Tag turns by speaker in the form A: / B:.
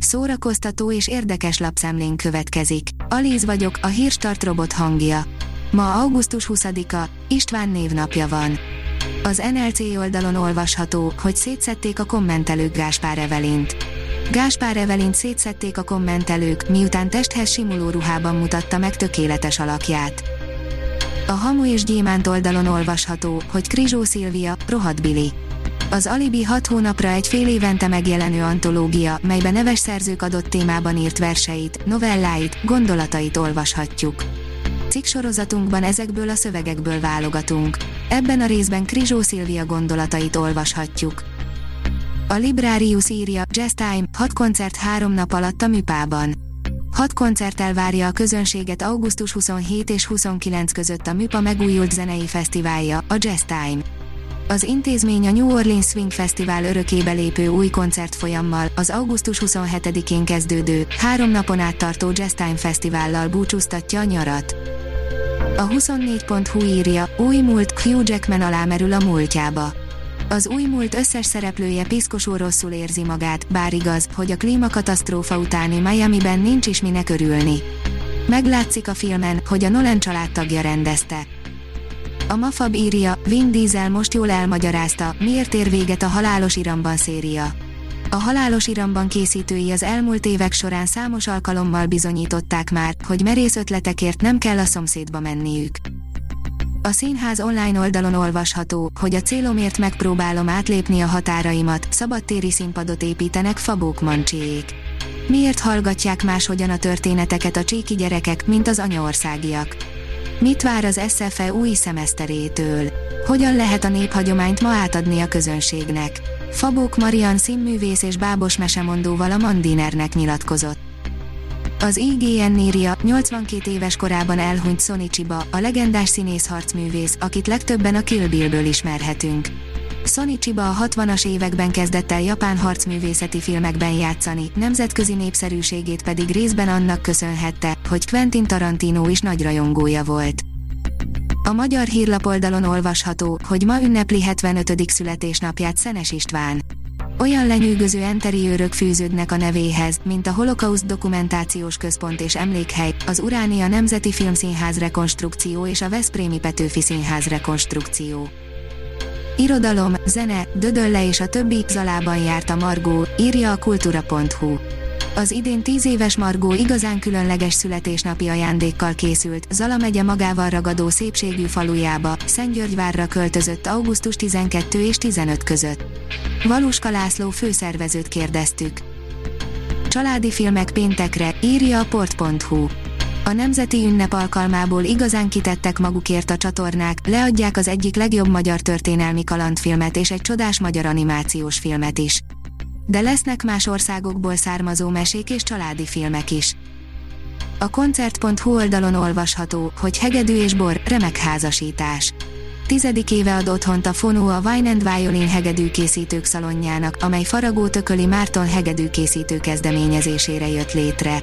A: Szórakoztató és érdekes lapszemlén következik. Alíz vagyok, a hírstart robot hangja. Ma augusztus 20-a, István névnapja van. Az NLC oldalon olvasható, hogy szétszették a kommentelők Gáspár Evelint. Gáspár Evelint szétszették a kommentelők, miután testhez simuló ruhában mutatta meg tökéletes alakját. A Hamu és Gyémánt oldalon olvasható, hogy Krizsó Szilvia, rohadt Billy. Az Alibi 6 hónapra egy fél évente megjelenő antológia, melyben neves szerzők adott témában írt verseit, novelláit, gondolatait olvashatjuk. Cikksorozatunkban ezekből a szövegekből válogatunk. Ebben a részben Krizsó Szilvia gondolatait olvashatjuk. A Librarius írja, Jazz Time, 6 koncert három nap alatt a Műpában. Hat koncerttel várja a közönséget augusztus 27 és 29 között a Műpa megújult zenei fesztiválja, a Jazz Time. Az intézmény a New Orleans Swing Festival örökébe lépő új koncertfolyammal, az augusztus 27-én kezdődő, három napon át tartó Jazz Time Fesztivállal búcsúztatja a nyarat. A 24.hu írja, új múlt, Hugh Jackman alámerül a múltjába. Az új múlt összes szereplője piszkosul rosszul érzi magát, bár igaz, hogy a klímakatasztrófa utáni Miami-ben nincs is minek örülni. Meglátszik a filmen, hogy a Nolan családtagja rendezte. A Mafab írja, Vin Diesel most jól elmagyarázta, miért ér véget a Halálos Iramban széria. A Halálos Iramban készítői az elmúlt évek során számos alkalommal bizonyították már, hogy merész ötletekért nem kell a szomszédba menniük. A színház online oldalon olvasható, hogy a célomért megpróbálom átlépni a határaimat, szabadtéri színpadot építenek Fabók Mancsiék. Miért hallgatják máshogyan a történeteket a csíki gyerekek, mint az anyaországiak? Mit vár az SFE új szemeszterétől? Hogyan lehet a néphagyományt ma átadni a közönségnek? Fabók Marian színművész és bábos mesemondóval a Mandinernek nyilatkozott. Az IGN írja, 82 éves korában elhunyt Sonny Chiba, a legendás színész harcművész, akit legtöbben a Kill Bill-ből ismerhetünk. Sonny Chiba a 60-as években kezdett el japán harcművészeti filmekben játszani, nemzetközi népszerűségét pedig részben annak köszönhette, hogy Quentin Tarantino is nagy rajongója volt. A magyar hírlapoldalon olvasható, hogy ma ünnepli 75. születésnapját Szenes István. Olyan lenyűgöző enteriőrök fűződnek a nevéhez, mint a Holokauszt Dokumentációs Központ és Emlékhely, az Uránia Nemzeti Filmszínház rekonstrukció és a Veszprémi Petőfi Színház rekonstrukció. Irodalom, zene, Dödölle és a többi Zalában járt a Margó, írja a kultúra.hu. Az idén 10 éves Margó igazán különleges születésnapi ajándékkal készült, Zala megye magával ragadó szépségű falujába, Szentgyörgyvárra költözött augusztus 12 és 15 között. Valuska László főszervezőt kérdeztük. Családi filmek péntekre, írja a port.hu. A nemzeti ünnep alkalmából igazán kitettek magukért a csatornák, leadják az egyik legjobb magyar történelmi kalandfilmet és egy csodás magyar animációs filmet is. De lesznek más országokból származó mesék és családi filmek is. A koncert.hu oldalon olvasható, hogy hegedű és bor, remek házasítás tizedik éve ad otthont a Fonó a Wine and Violin hegedűkészítők szalonjának, amely Faragó Tököli Márton hegedűkészítő kezdeményezésére jött létre.